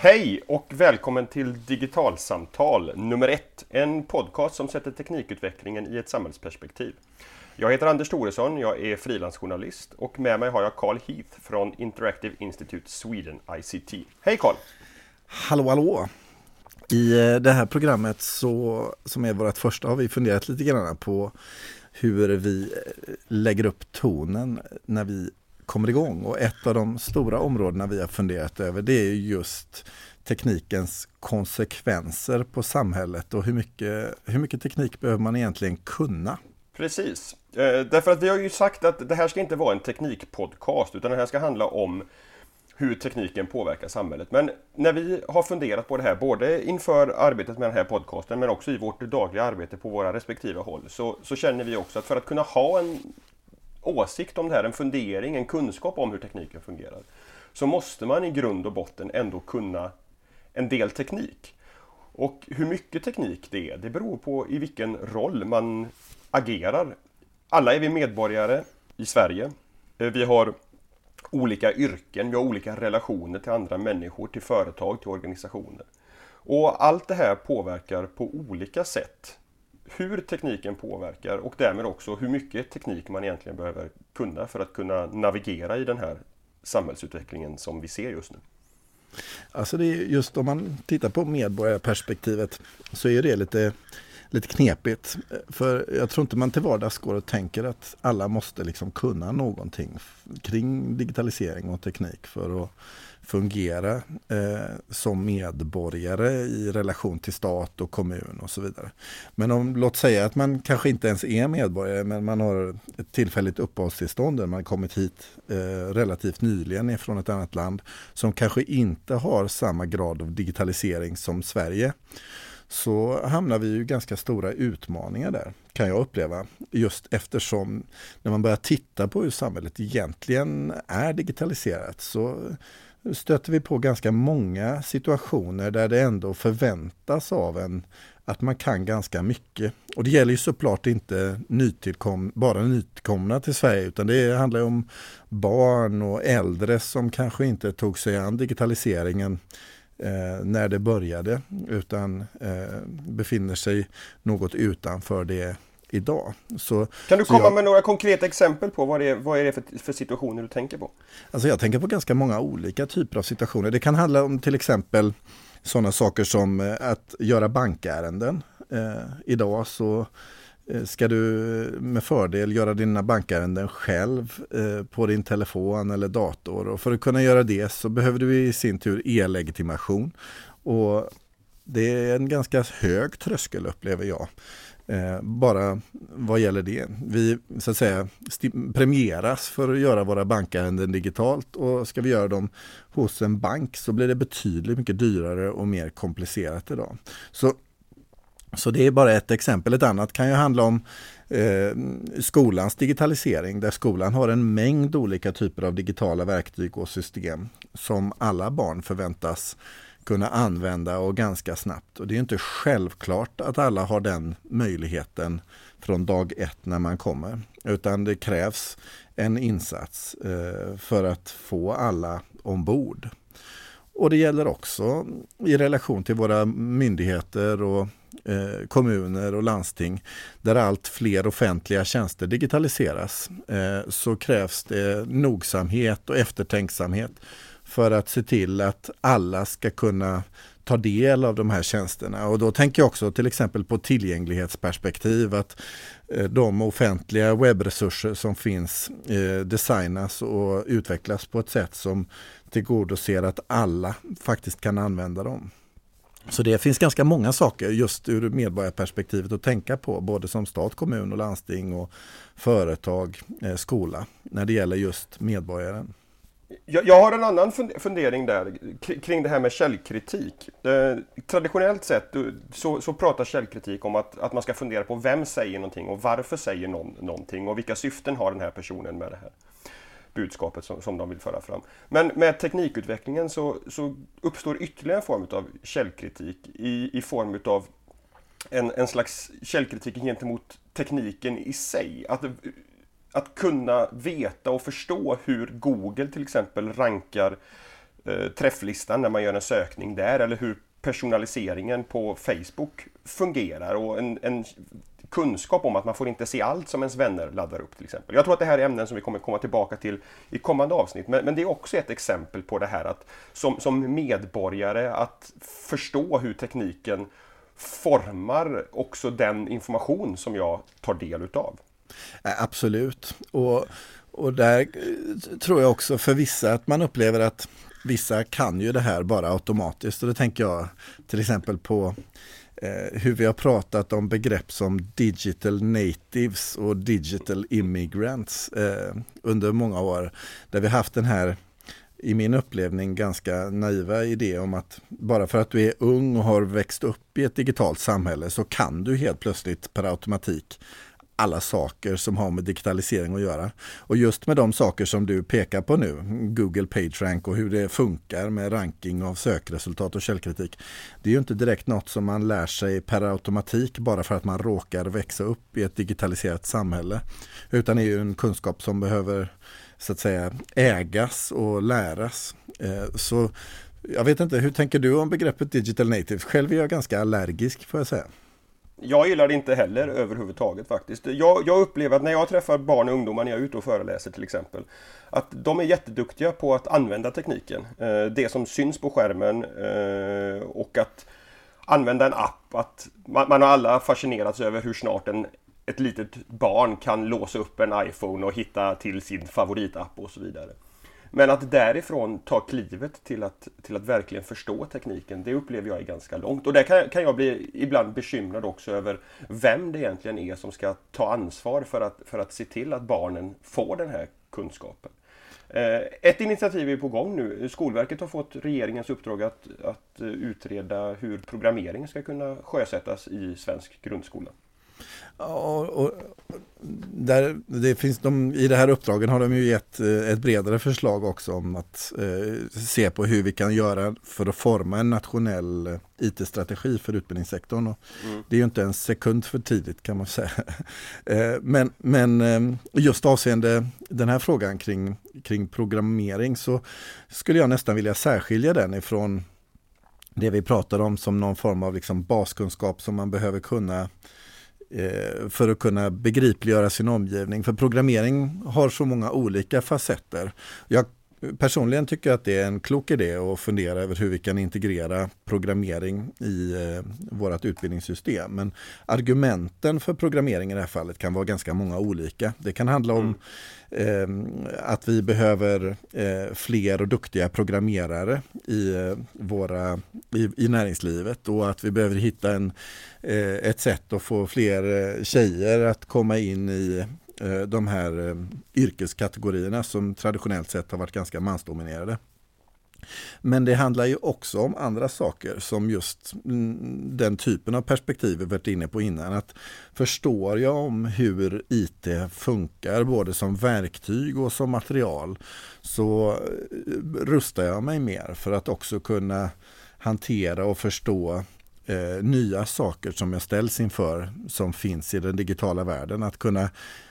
Hej och välkommen till Digitalsamtal nummer ett. En podcast som sätter teknikutvecklingen i ett samhällsperspektiv. Jag heter Anders Thoresson, jag är frilansjournalist och med mig har jag Carl Heath från Interactive Institute Sweden, ICT. Hej Carl! Hallå hallå! I eh, det här programmet så, som är vårt första har vi funderat lite grann på hur vi eh, lägger upp tonen när vi kommer igång. Och ett av de stora områdena vi har funderat över det är just teknikens konsekvenser på samhället och hur mycket, hur mycket teknik behöver man egentligen kunna? Precis, eh, därför att vi har ju sagt att det här ska inte vara en teknikpodcast utan det här ska handla om hur tekniken påverkar samhället. Men när vi har funderat på det här, både inför arbetet med den här podcasten men också i vårt dagliga arbete på våra respektive håll, så, så känner vi också att för att kunna ha en åsikt om det här, en fundering, en kunskap om hur tekniken fungerar, så måste man i grund och botten ändå kunna en del teknik. Och hur mycket teknik det är, det beror på i vilken roll man agerar. Alla är vi medborgare i Sverige. Eh, vi har olika yrken, vi har olika relationer till andra människor, till företag, till organisationer. Och allt det här påverkar på olika sätt hur tekniken påverkar och därmed också hur mycket teknik man egentligen behöver kunna för att kunna navigera i den här samhällsutvecklingen som vi ser just nu. Alltså det är just om man tittar på medborgarperspektivet så är det lite, lite knepigt. För jag tror inte man till vardags går och tänker att alla måste liksom kunna någonting kring digitalisering och teknik för att fungera eh, som medborgare i relation till stat och kommun och så vidare. Men om, låt säga att man kanske inte ens är medborgare men man har ett tillfälligt uppehållstillstånd där man kommit hit eh, relativt nyligen från ett annat land som kanske inte har samma grad av digitalisering som Sverige så hamnar vi ju ganska stora utmaningar där, kan jag uppleva. Just eftersom när man börjar titta på hur samhället egentligen är digitaliserat så stöter vi på ganska många situationer där det ändå förväntas av en att man kan ganska mycket. Och det gäller ju såklart inte nytillkom, bara nytillkomna till Sverige utan det handlar om barn och äldre som kanske inte tog sig an digitaliseringen eh, när det började utan eh, befinner sig något utanför det idag. Så, kan du komma jag, med några konkreta exempel på vad det är, vad är det för, för, situationer du tänker på? Alltså jag tänker på ganska många olika typer av situationer. Det kan handla om till exempel sådana saker som eh, att göra bankärenden. Eh, idag så eh, ska du med fördel göra dina bankärenden själv eh, på din telefon eller dator. Och för att kunna göra det så behöver du i sin tur e-legitimation. Och det är en ganska hög tröskel upplever jag. Eh, bara vad gäller det. Vi så att säga premieras för att göra våra bankärenden digitalt och ska vi göra dem hos en bank så blir det betydligt mycket dyrare och mer komplicerat idag. Så, så det är bara ett exempel. Ett annat kan ju handla om eh, skolans digitalisering där skolan har en mängd olika typer av digitala verktyg och system som alla barn förväntas kunna använda och ganska snabbt. Och det är inte självklart att alla har den möjligheten från dag ett när man kommer. Utan det krävs en insats eh, för att få alla ombord. Och det gäller också i relation till våra myndigheter och eh, kommuner och landsting där allt fler offentliga tjänster digitaliseras eh, så krävs det nogsamhet och eftertänksamhet för att se till att alla ska kunna ta del av de här tjänsterna. Och då tänker jag också till exempel på tillgänglighetsperspektiv, att eh, de offentliga webbresurser som finns eh, designas och utvecklas på ett sätt som tillgodoser att alla faktiskt kan använda dem. Så det finns ganska många saker just ur medborgarperspektivet att tänka på, både som stat, kommun och landsting och företag, eh, skola, när det gäller just medborgaren. Jag, jag, har en annan fundering där kring det här med källkritik. Eh, traditionellt sett så, så, pratar källkritik om att, att man ska fundera på vem säger någonting och varför säger någon någonting och vilka syften har den här personen med det här budskapet som, som de vill föra fram. Men med teknikutvecklingen så, så uppstår ytterligare en form av källkritik i, i form av en, en slags källkritik gentemot tekniken i sig. Att att kunna veta och förstå hur Google till exempel rankar eh, träfflistan när man gör en sökning där eller hur personaliseringen på Facebook fungerar och en, en, kunskap om att man får inte se allt som ens vänner laddar upp till exempel. Jag tror att det här är ämnen som vi kommer komma tillbaka till i kommande avsnitt. Men, men det är också ett exempel på det här att som, som medborgare att förstå hur tekniken formar också den information som jag tar del utav. Absolut. Och, och där eh, tror jag också för vissa att man upplever att vissa kan ju det här bara automatiskt. Och det tänker jag till exempel på eh, hur vi har pratat om begrepp som digital natives och digital immigrants eh, under många år. Där vi haft den här i min upplevning ganska naiva idé om att bara för att du är ung och har växt upp i ett digitalt samhälle så kan du helt plötsligt per automatik alla saker som har med digitalisering att göra. Och just med de saker som du pekar på nu, Google PageRank och hur det funkar med ranking av sökresultat och källkritik. Det är ju inte direkt något som man lär sig per automatik bara för att man råkar växa upp i ett digitaliserat samhälle. Utan det är ju en kunskap som behöver så att säga ägas och läras. Eh, så jag vet inte, hur tänker du om begreppet digital native? Själv är jag ganska allergisk får jag säga. Jag gillar det inte heller överhuvudtaget faktiskt. Jag, jag, upplever att när jag träffar barn och ungdomar när jag är ute och föreläser till exempel att de är jätteduktiga på att använda tekniken. Eh, det som syns på skärmen eh, och att använda en app. Att man, man har alla fascinerats över hur snart en, ett litet barn kan låsa upp en iPhone och hitta till sin favoritapp och så vidare. Men att därifrån ta klivet till att, till att verkligen förstå tekniken, det upplever jag är ganska långt. Och där kan, kan jag bli ibland bekymrad också över vem det egentligen är som ska ta ansvar för att, för att se till att barnen får den här kunskapen. Eh, ett initiativ är på gång nu. Skolverket har fått regeringens uppdrag att, att eh, utreda hur programmering ska kunna sjösättas i svensk grundskola. Ja, och där, det finns de, I det här uppdragen har de ju gett eh, ett bredare förslag också om att eh, se på hur vi kan göra för att forma en nationell eh, IT-strategi för utbildningssektorn. Och mm. Det är ju inte en sekund för tidigt kan man säga. eh, men, men just avseende den här frågan kring, kring programmering så skulle jag nästan vilja särskilja den ifrån det vi pratar om som någon form av liksom baskunskap som man behöver kunna Eh, för att kunna begripliggöra sin omgivning. För programmering har så många olika facetter. Jag personligen tycker att det är en klok idé att fundera över hur vi kan integrera programmering i eh, vårt utbildningssystem. Men argumenten för programmering i det här fallet kan vara ganska många olika. Det kan handla om eh, att vi behöver eh, fler och duktiga programmerare i, eh, våra, i, i, näringslivet och att vi behöver hitta en, eh, ett sätt att få fler eh, tjejer att komma in i Eh, de här eh, yrkeskategorierna som traditionellt sett har varit ganska mansdominerade. Men det handlar ju också om andra saker som just mm, den typen av perspektiv vi varit inne på innan. Att förstår jag om hur IT funkar både som verktyg och som material så eh, rustar jag mig mer för att också kunna hantera och förstå eh, nya saker som jag ställs inför som finns i den digitala världen. Att kunna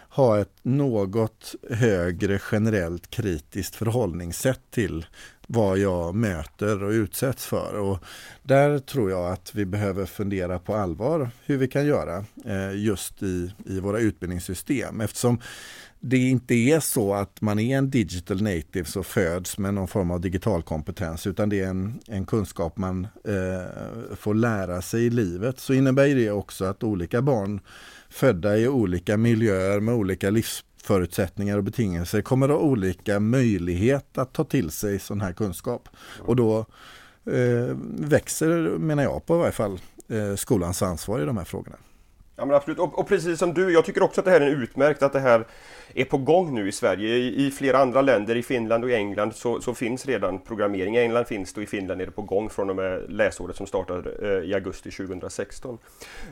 ha ett något högre generellt kritiskt förhållningssätt till vad jag möter och utsätts för. Och där tror jag att vi behöver fundera på allvar hur vi kan göra eh, just i, i våra utbildningssystem. Eftersom det inte är så att man är en digital native så föds med någon form av digital kompetens utan det är en, en kunskap man eh, får lära sig i livet så innebär det också att olika barn födda i olika miljöer med olika livs livsförutsättningar och betingelser kommer att ha olika möjlighet att ta till sig sån här kunskap. Och då eh, växer, menar jag på i varje fall, eh, skolans ansvar i de här frågorna. Ja men absolut, och, och, precis som du, jag tycker också att det här är utmärkt att det här är på gång nu i Sverige. I, i flera andra länder, i Finland och i England, så, så, finns redan programmering. I England finns det och i Finland är det på gång från och med läsåret som startar eh, i augusti 2016.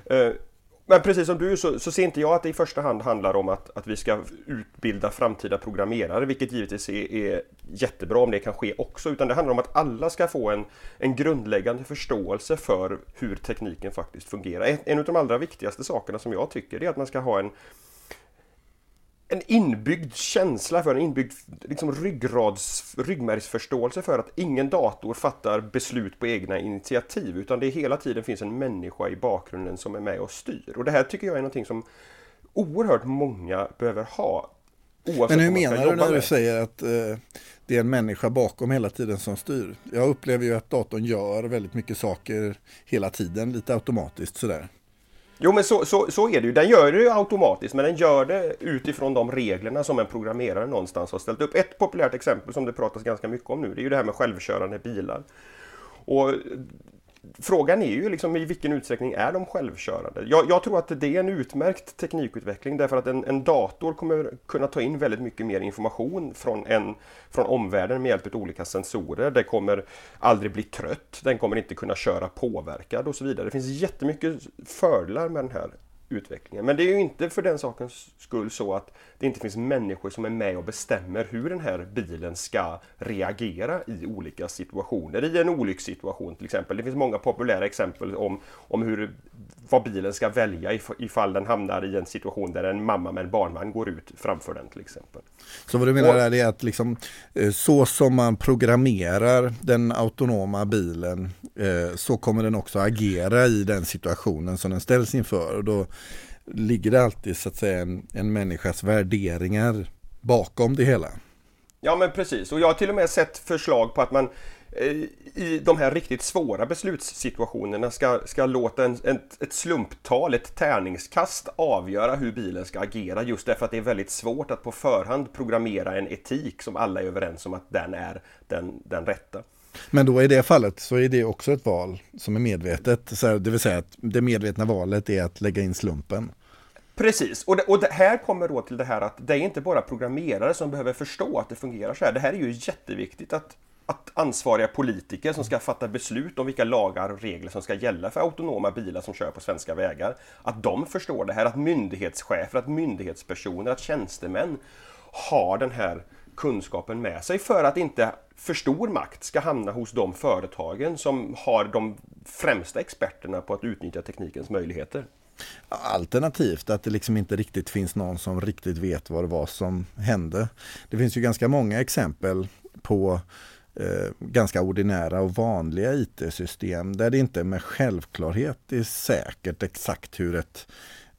Eh, men precis som du så, så ser inte jag att det i första hand handlar om att, att vi ska utbilda framtida programmerare, vilket givetvis är, är jättebra om det kan ske också, utan det handlar om att alla ska få en, en grundläggande förståelse för hur tekniken faktiskt fungerar. En, en av de allra viktigaste sakerna som jag tycker är att man ska ha en en inbyggd känsla för, en inbyggd liksom ryggrads, ryggmärgsförståelse för att ingen dator fattar beslut på egna initiativ utan det hela tiden finns en människa i bakgrunden som är med och styr. Och det här tycker jag är någonting som oerhört många behöver ha. Men hur menar du när du säger att eh, det är en människa bakom hela tiden som styr? Jag upplever ju att datorn gör väldigt mycket saker hela tiden, lite automatiskt sådär. Jo men så, så, så är det ju. Den gör det ju automatiskt men den gör det utifrån de reglerna som en programmerare någonstans har ställt upp. Ett populärt exempel som det pratas ganska mycket om nu det är ju det här med självkörande bilar. Och Frågan är ju liksom i vilken utsträckning är de självkörande? Jag, jag, tror att det är en utmärkt teknikutveckling därför att en, en, dator kommer kunna ta in väldigt mycket mer information från, en, från omvärlden med hjälp av olika sensorer. Den kommer aldrig bli trött, den kommer inte kunna köra påverkad och så vidare. Det finns jättemycket fördelar med den här utvecklingen. Men det är ju inte för den sakens skull så att det inte finns människor som är med och bestämmer hur den här bilen ska reagera i olika situationer. I en olyckssituation till exempel. Det finns många populära exempel om, om hur, vad bilen ska välja ifall den hamnar i en situation där en mamma med en barnvagn går ut framför den till exempel. Så vad du menar och, är att liksom, eh, så som man programmerar den autonoma bilen eh, så kommer den också agera i den situationen som den ställs inför. Och då ligger det alltid så att säga en, en människas värderingar bakom det hela. Ja men precis och jag har till och med sett förslag på att man eh, i de här riktigt svåra beslutssituationerna ska, ska låta en, en, ett slumptal, ett tärningskast avgöra hur bilen ska agera just därför att det är väldigt svårt att på förhand programmera en etik som alla är överens om att den är den, den rätta. Men då i det fallet så är det också ett val som är medvetet. Så det vill säga att det medvetna valet är att lägga in slumpen. Precis, och det, och det här kommer då till det här att det är inte bara programmerare som behöver förstå att det fungerar så här. Det här är ju jätteviktigt att, att ansvariga politiker som ska fatta beslut om vilka lagar och regler som ska gälla för autonoma bilar som kör på svenska vägar, att de förstår det här, att myndighetschefer, att myndighetspersoner, att tjänstemän har den här kunskapen med sig för att inte för stor makt ska hamna hos de företagen som har de främsta experterna på att utnyttja teknikens möjligheter. Alternativt att det liksom inte riktigt finns någon som riktigt vet vad det var som hände. Det finns ju ganska många exempel på eh, ganska ordinära och vanliga IT-system där det inte med självklarhet är säkert exakt hur ett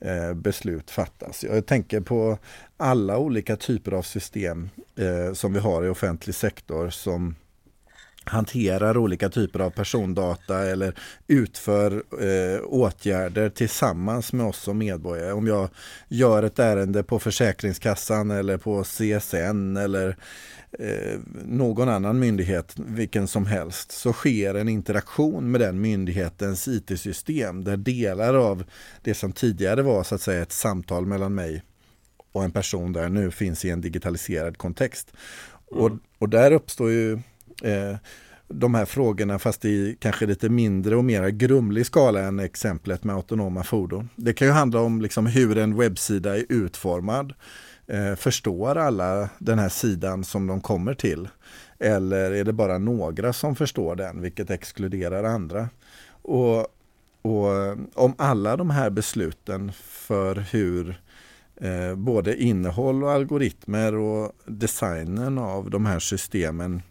Eh, beslut fattas. Jag tänker på alla olika typer av system eh, som vi har i offentlig sektor som hanterar olika typer av persondata eller utför eh, åtgärder tillsammans med oss som medborgare. Om jag gör ett ärende på Försäkringskassan eller på CSN eller eh, någon annan myndighet, vilken som helst, så sker en interaktion med den myndighetens IT-system där delar av det som tidigare var så att säga ett samtal mellan mig och en person där nu finns i en digitaliserad kontext. Mm. Och, och där uppstår ju eh, de här frågorna fast i kanske lite mindre och mer grumlig skala än exemplet med autonoma fordon. Det kan ju handla om liksom hur en webbsida är utformad. Eh, förstår alla den här sidan som de kommer till? Eller är det bara några som förstår den, vilket exkluderar andra? Och, och eh, om alla de här besluten för hur eh, både innehåll och algoritmer och designen av de här systemen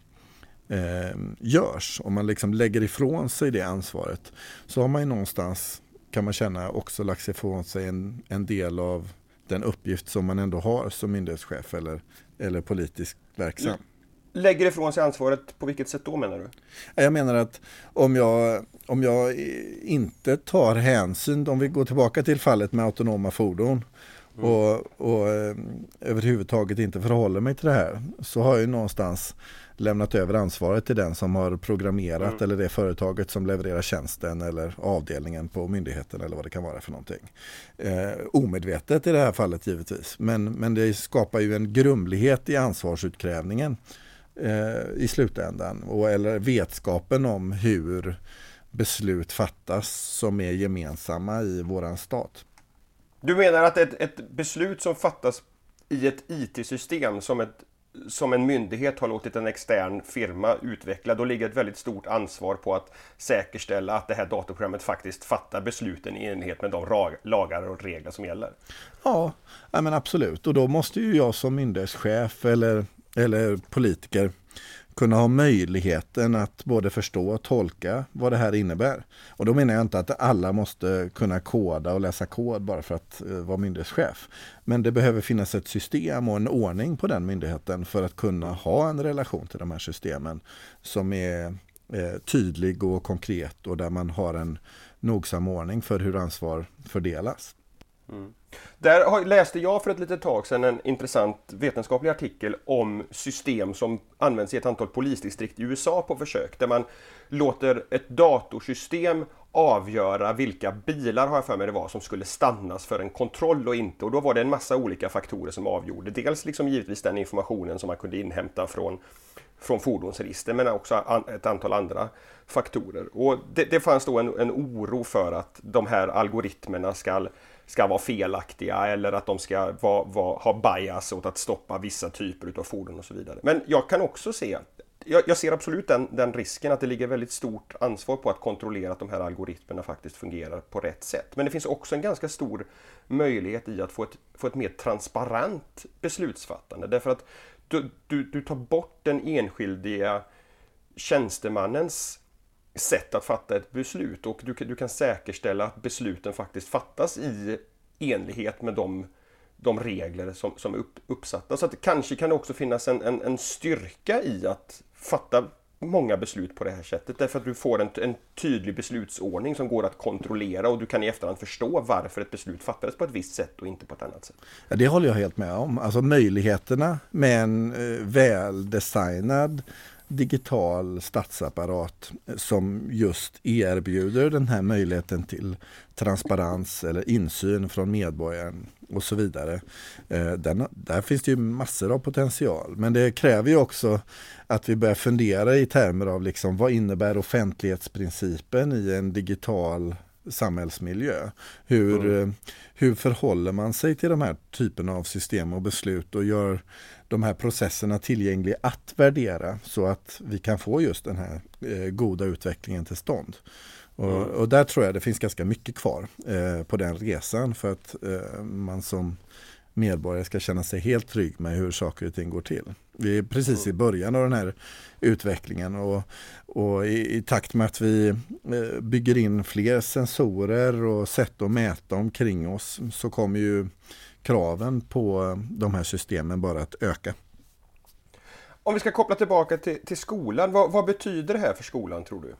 eh, görs. Om man liksom lägger ifrån sig det ansvaret så har man ju någonstans, kan man känna, också lagt ifrån sig en, en del av den uppgift som man ändå har som myndighetschef eller, eller politiskt verksam. Lägger ifrån sig ansvaret, på vilket sätt då menar du? Jag menar att om jag, om jag inte tar hänsyn, om vi går tillbaka till fallet med autonoma fordon mm. och, och eh, överhuvudtaget inte förhåller mig till det här så har jag någonstans lämnat över ansvaret till den som har programmerat mm. eller det företaget som levererar tjänsten eller avdelningen på myndigheten eller vad det kan vara för någonting. Eh, omedvetet i det här fallet givetvis, men, men det skapar ju en grumlighet i ansvarsutkrävningen eh, i slutändan och, eller vetskapen om hur beslut fattas som är gemensamma i våran stat. Du menar att ett, ett beslut som fattas i ett IT-system som ett som en myndighet har låtit en extern firma utveckla, då ligger ett väldigt stort ansvar på att säkerställa att det här datorprogrammet faktiskt fattar besluten i enlighet med de lagar och regler som gäller. Ja, men absolut. Och då måste ju jag som myndighetschef eller, eller politiker kunna ha möjligheten att både förstå och tolka vad det här innebär. Och då menar jag inte att alla måste kunna koda och läsa kod bara för att eh, vara myndighetschef. Men det behöver finnas ett system och en ordning på den myndigheten för att kunna ha en relation till de här systemen som är eh, tydlig och konkret och där man har en nogsam ordning för hur ansvar fördelas. Mm. Där läste jag för ett litet tag sedan en intressant vetenskaplig artikel om system som används i ett antal polisdistrikt i USA på försök. Där man låter ett datorsystem avgöra vilka bilar, har jag för mig det var, som skulle stannas för en kontroll och inte. Och då var det en massa olika faktorer som avgjorde. Dels liksom givetvis den informationen som man kunde inhämta från, från fordonsregister men också ett antal andra faktorer. Och det, det fanns då en, en oro för att de här algoritmerna ska ska vara felaktiga eller att de ska vara, vara, ha bias åt att stoppa vissa typer av fordon och så vidare. Men jag kan också se jag, jag ser absolut den, den, risken att det ligger väldigt stort ansvar på att kontrollera att de här algoritmerna faktiskt fungerar på rätt sätt. Men det finns också en ganska stor möjlighet i att få ett, få ett mer transparent beslutsfattande. Därför att du, du, du tar bort den enskilda tjänstemannens sätt att fatta ett beslut och du, du kan säkerställa att besluten faktiskt fattas i enlighet med de, de regler som, som är upp, uppsatta. Så att det kanske kan det också finnas en, en, en, styrka i att fatta många beslut på det här sättet därför att du får en, en tydlig beslutsordning som går att kontrollera och du kan i efterhand förstå varför ett beslut fattades på ett visst sätt och inte på ett annat sätt. Ja, det håller jag helt med om. Alltså möjligheterna med en eh, väldesignad digital statsapparat som just erbjuder den här möjligheten till transparens eller insyn från medborgaren och så vidare. Eh, den, där finns det ju massor av potential men det kräver ju också att vi börjar fundera i termer av liksom, vad innebär offentlighetsprincipen i en digital samhällsmiljö. Hur, mm. hur förhåller man sig till de här typerna av system och beslut och gör de här processerna tillgängliga att värdera så att vi kan få just den här eh, goda utvecklingen till stånd. Och, mm. och, där tror jag det finns ganska mycket kvar eh, på den resan för att eh, man som medborgare ska känna sig helt trygg med hur saker och ting går till. Vi är precis i mm. början av den här utvecklingen och, och i, i, takt med att vi eh, bygger in fler sensorer och sätt att mäta omkring oss så kommer ju kraven på de här systemen bara att öka. Om vi ska koppla tillbaka till, till skolan, vad, vad betyder det här för skolan tror du?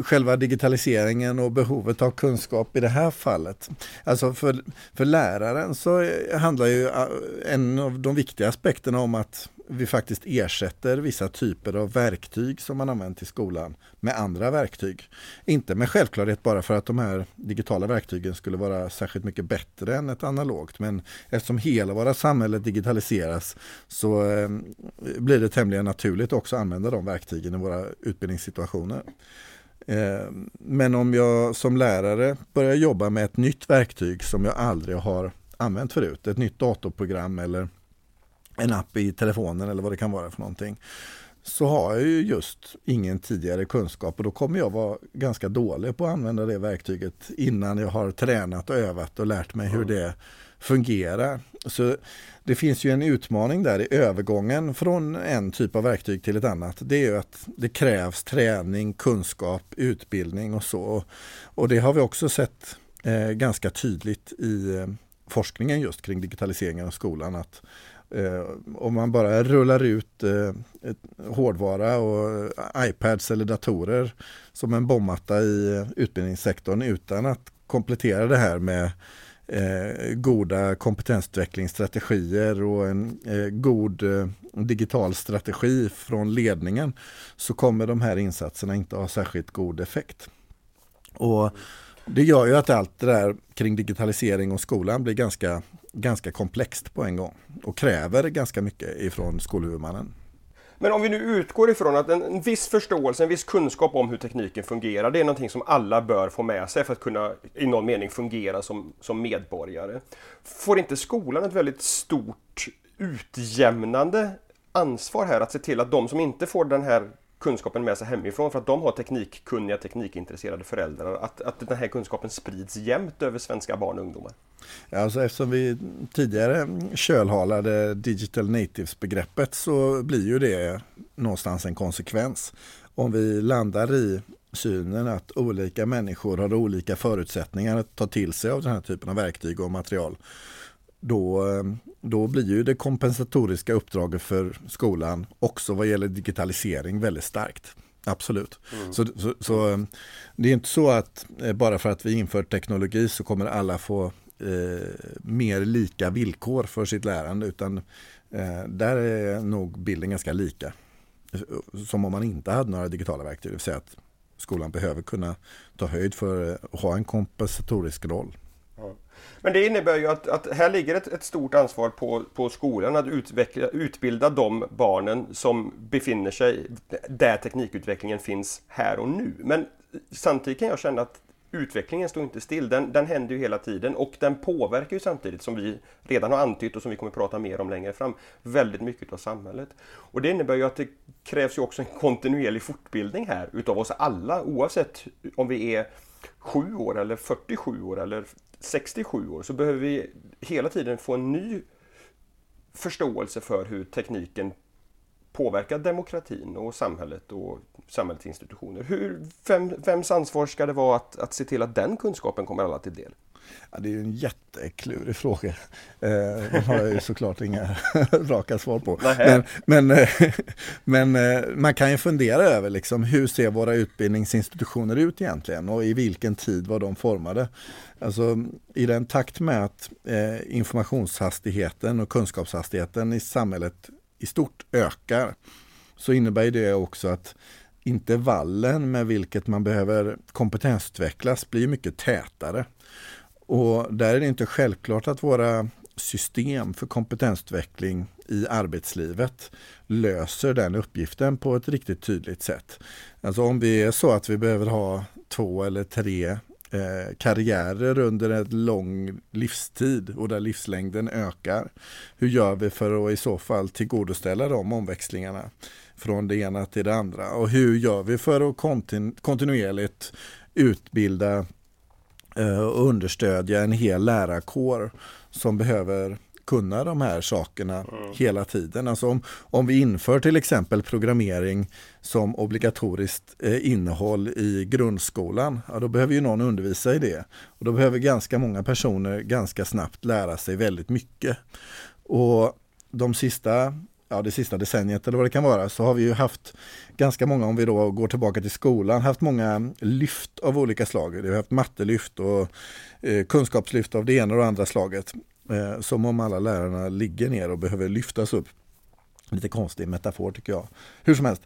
Själva digitaliseringen och behovet av kunskap i det här fallet. Alltså för, för läraren så handlar ju äh, en av de viktiga aspekterna om att vi faktiskt ersätter vissa typer av verktyg som man använt i skolan med andra verktyg. Inte med självklarhet bara för att de här digitala verktygen skulle vara särskilt mycket bättre än ett analogt men eftersom hela våra samhälle digitaliseras så äh, blir det tämligen naturligt också att använda de verktygen i våra utbildningssituationer. Eh, men om jag som lärare börjar jobba med ett nytt verktyg som jag aldrig har använt förut, ett nytt datorprogram eller en app i telefonen eller vad det kan vara för någonting. Så har jag ju just ingen tidigare kunskap och då kommer jag vara ganska dålig på att använda det verktyget innan jag har tränat och övat och lärt mig hur det fungerar. Så det finns ju en utmaning där i övergången från en typ av verktyg till ett annat. Det är ju att det krävs träning, kunskap, utbildning och så. Och det har vi också sett eh, ganska tydligt i eh, forskningen just kring digitaliseringen av skolan. att Eh, om man bara rullar ut eh, hårdvara och iPads eller datorer som en bombmatta i eh, utbildningssektorn utan att komplettera det här med eh, goda kompetensutvecklingsstrategier och en eh, god eh, digital strategi från ledningen så kommer de här insatserna inte ha särskilt god effekt. Och det gör ju att allt det där kring digitalisering och skolan blir ganska, ganska komplext på en gång och kräver ganska mycket ifrån skolhuvudmannen. Men om vi nu utgår ifrån att en, en viss förståelse, en viss kunskap om hur tekniken fungerar, det är någonting som alla bör få med sig för att kunna i någon mening fungera som, som medborgare. Får inte skolan ett väldigt stort utjämnande ansvar här att se till att de som inte får den här kunskapen med sig hemifrån för att de har teknikkunniga, teknikintresserade föräldrar. Att, att den här kunskapen sprids jämnt över svenska barn och ungdomar. Alltså eftersom vi tidigare kölhalade digital natives-begreppet så blir ju det någonstans en konsekvens. Om vi landar i synen att olika människor har olika förutsättningar att ta till sig av den här typen av verktyg och material. Då, då blir ju det kompensatoriska uppdraget för skolan också vad gäller digitalisering väldigt starkt. Absolut. Mm. Så, så, så, det är inte så att eh, bara för att vi inför teknologi så kommer alla få eh, mer lika villkor för sitt lärande utan eh, där är nog bilden ganska lika. Som om man inte hade några digitala verktyg, det vill säga att skolan behöver kunna ta höjd för att ha en kompensatorisk roll. Men det innebär ju att, att här ligger ett, ett, stort ansvar på, på skolan att utveckla, utbilda de barnen som befinner sig där teknikutvecklingen finns här och nu. Men samtidigt kan jag känna att utvecklingen står inte still. Den, den händer ju hela tiden och den påverkar ju samtidigt, som vi redan har antytt och som vi kommer att prata mer om längre fram, väldigt mycket av samhället. Och det innebär ju att det krävs ju också en kontinuerlig fortbildning här utav oss alla, oavsett om vi är 7 år eller 47 år eller 67 år, så behöver vi hela tiden få en ny förståelse för hur tekniken påverkar demokratin och samhället och samhällets institutioner. Hur, vem, vems ansvar ska det vara att, att se till att den kunskapen kommer alla till del? Ja, det är en jätteklurig fråga. Eh, den har jag ju såklart inga raka svar på. Men, men, eh, men eh, man kan ju fundera över liksom, hur ser våra utbildningsinstitutioner ut egentligen och i vilken tid var de formade. Alltså, I den takt med att eh, informationshastigheten och kunskapshastigheten i samhället i stort ökar så innebär det också att intervallen med vilket man behöver kompetensutvecklas blir mycket tätare. Och där är det inte självklart att våra system för kompetensutveckling i arbetslivet löser den uppgiften på ett riktigt tydligt sätt. Alltså om vi är så att vi behöver ha två eller tre eh, karriärer under en lång livstid och där livslängden ökar. Hur gör vi för att i så fall tillgodoställa de omväxlingarna från det ena till det andra? Och hur gör vi för att kontinuerligt utbilda och understödja en hel lärarkår som behöver kunna de här sakerna mm. hela tiden. Alltså om, om vi inför till exempel programmering som obligatoriskt eh, innehåll i grundskolan, ja, då behöver ju någon undervisa i det. Och då behöver ganska många personer ganska snabbt lära sig väldigt mycket. Och de sista ja, det sista decenniet eller vad det kan vara så har vi ju haft ganska många, om vi då går tillbaka till skolan, haft många lyft av olika slag. Vi har haft mattelyft och eh, kunskapslyft av det ena och det andra slaget. Eh, som om alla lärarna ligger ner och behöver lyftas upp. Lite konstig metafor tycker jag. Hur som helst,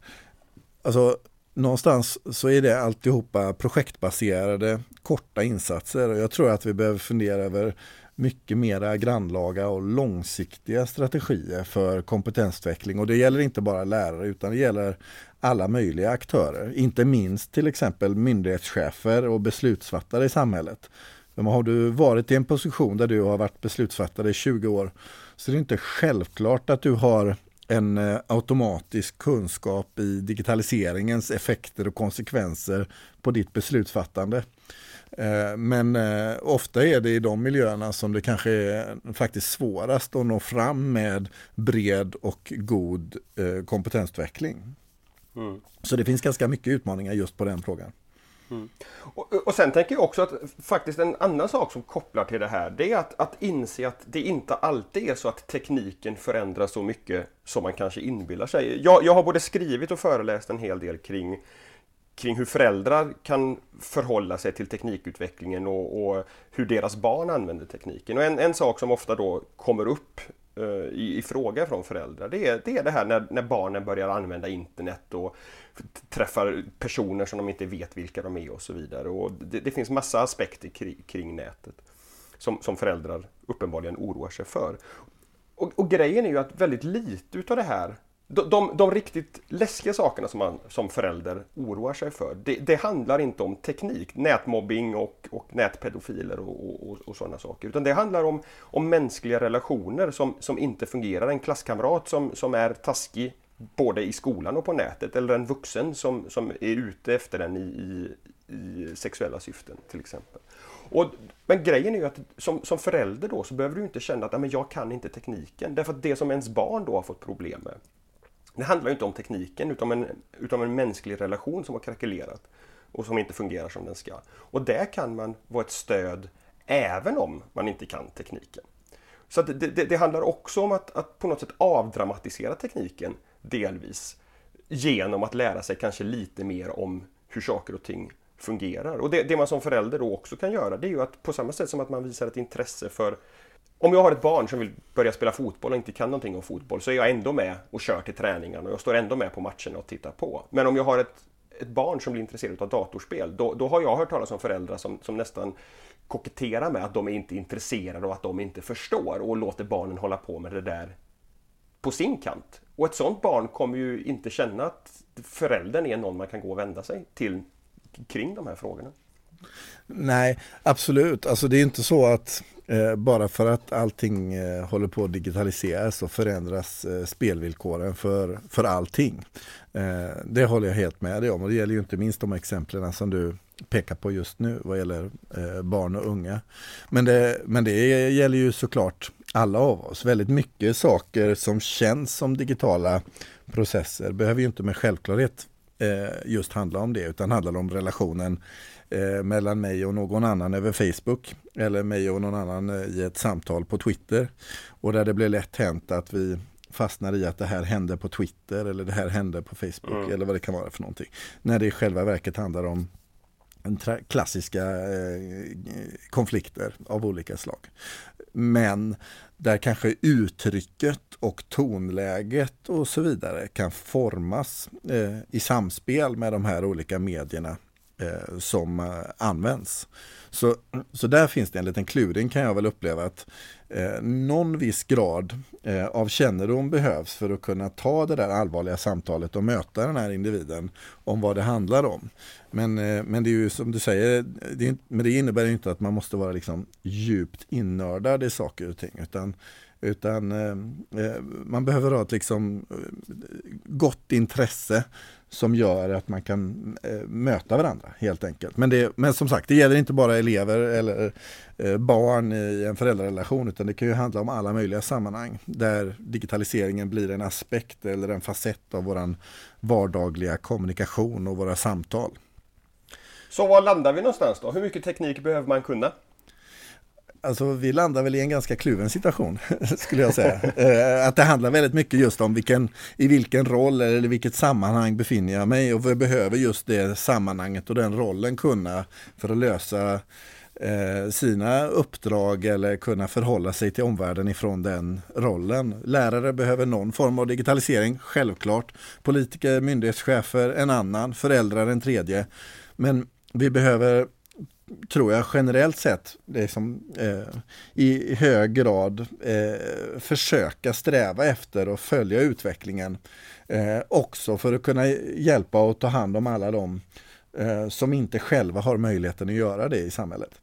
alltså någonstans så är det alltihopa projektbaserade korta insatser och jag tror att vi behöver fundera över mycket mera grannlaga och långsiktiga strategier för kompetensutveckling. Och det gäller inte bara lärare utan det gäller alla möjliga aktörer. Inte minst till exempel myndighetschefer och beslutsfattare i samhället. Men har du varit i en position där du har varit beslutsfattare i 20 år så är det inte självklart att du har en eh, automatisk kunskap i digitaliseringens effekter och konsekvenser på ditt beslutsfattande. Eh, men eh, ofta är det i de miljöerna som det kanske är faktiskt svårast att nå fram med bred och god eh, kompetensutveckling. Mm. Så det finns ganska mycket utmaningar just på den frågan. Mm. Och, och, sen tänker jag också att faktiskt en annan sak som kopplar till det här det är att, att inse att det inte alltid är så att tekniken förändras så mycket som man kanske inbillar sig. Jag, jag har både skrivit och föreläst en hel del kring kring hur föräldrar kan förhålla sig till teknikutvecklingen och, och hur deras barn använder tekniken. Och en, en sak som ofta då kommer upp eh, i, i fråga från föräldrar det är, det är det här när, när barnen börjar använda internet och träffar personer som de inte vet vilka de är och så vidare. Och det, det finns massa aspekter kring, kring nätet som, som föräldrar uppenbarligen oroar sig för. Och, och, grejen är ju att väldigt lite utav det här de, de, de, riktigt läskiga sakerna som man som förälder oroar sig för, det, det, handlar inte om teknik, nätmobbing och, och nätpedofiler och, och, och sådana saker. Utan det handlar om, om mänskliga relationer som, som inte fungerar. En klasskamrat som, som är taskig både i skolan och på nätet eller en vuxen som, som är ute efter den i, i, i sexuella syften till exempel. Och, men grejen är ju att som, som förälder då så behöver du inte känna att men jag kan inte tekniken. Därför att det som ens barn då har fått problem med det handlar inte om tekniken utan om en, utan en mänsklig relation som har krackelerat och som inte fungerar som den ska. Och där kan man vara ett stöd även om man inte kan tekniken. Så det, det, det, handlar också om att, att, på något sätt avdramatisera tekniken delvis genom att lära sig kanske lite mer om hur saker och ting fungerar. Och det, det, man som förälder då också kan göra det är ju att på samma sätt som att man visar ett intresse för om jag har ett barn som vill börja spela fotboll och inte kan någonting om fotboll så är jag ändå med och kör till träningarna och jag står ändå med på matcherna och tittar på. Men om jag har ett, ett barn som blir intresserad av datorspel då, då har jag hört talas om föräldrar som, som nästan koketterar med att de är inte intresserade och att de inte förstår och låter barnen hålla på med det där på sin kant. Och ett sånt barn kommer ju inte känna att föräldern är någon man kan gå och vända sig till kring de här frågorna. Nej, absolut. Alltså det är inte så att Eh, bara för att allting eh, håller på att digitaliseras och förändras eh, spelvillkoren för, för allting. Eh, det håller jag helt med dig om och det gäller ju inte minst de exemplen som du pekar på just nu vad gäller eh, barn och unga. Men det, men det gäller ju såklart alla av oss. Väldigt mycket saker som känns som digitala processer behöver ju inte med självklarhet just handla om det utan handlar om relationen eh, mellan mig och någon annan över Facebook eller mig och någon annan eh, i ett samtal på Twitter. Och där det blir lätt hänt att vi fastnar i att det här hände på Twitter eller det här hände på Facebook mm. eller vad det kan vara för någonting. När det i själva verket handlar om klassiska eh, konflikter av olika slag. Men där kanske uttrycket och tonläget och så vidare kan formas eh, i samspel med de här olika medierna eh, som eh, används. Så, så där finns det en liten kluring kan jag väl uppleva att eh, någon viss grad eh, av kännedom behövs för att kunna ta det där allvarliga samtalet och möta den här individen om vad det handlar om. Men, eh, men det är ju som du säger, det, men det innebär inte att man måste vara liksom djupt innördad i saker och ting utan utan eh, eh, man behöver ha ett liksom eh, gott intresse som gör att man kan eh, möta varandra helt enkelt. Men, det, men som sagt, det gäller inte bara elever eller eh, barn i en föräldrarelation utan det kan ju handla om alla möjliga sammanhang där digitaliseringen blir en aspekt eller en facett av våran vardagliga kommunikation och våra samtal. Så var landar vi någonstans då? Hur mycket teknik behöver man kunna? Alltså vi landar väl i en ganska kluven situation skulle jag säga. Eh, att det handlar väldigt mycket just om vilken, i vilken roll eller i vilket sammanhang befinner jag mig och vi behöver just det sammanhanget och den rollen kunna för att lösa eh, sina uppdrag eller kunna förhålla sig till omvärlden ifrån den rollen. Lärare behöver någon form av digitalisering, självklart. Politiker, myndighetschefer en annan, föräldrar en tredje. Men vi behöver tror jag generellt sett liksom, eh, i hög grad eh, försöka sträva efter och följa utvecklingen. Eh, också för att kunna hjälpa och ta hand om alla de eh, som inte själva har möjligheten att göra det i samhället.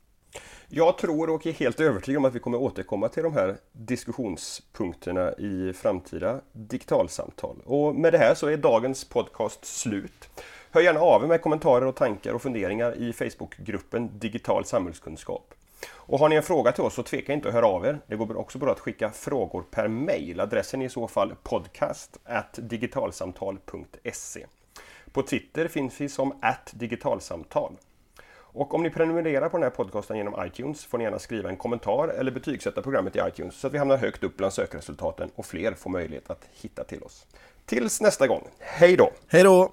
Jag tror och är helt övertygad om att vi kommer återkomma till de här diskussionspunkterna i framtida digitalsamtal. Och med det här så är dagens podcast slut. Hör gärna av er med kommentarer och tankar och funderingar i Facebookgruppen Digital samhällskunskap. Och har ni en fråga till oss så tveka inte att höra av er. Det går också bra att skicka frågor per mail. Adressen är i så fall podcast digitalsamtal.se. På Twitter finns vi som digitalsamtal. Och om ni prenumererar på den här podcasten genom iTunes får ni gärna skriva en kommentar eller betygsätta programmet i iTunes så att vi hamnar högt upp bland sökresultaten och fler får möjlighet att hitta till oss. Tills nästa gång, hej då! Hej då!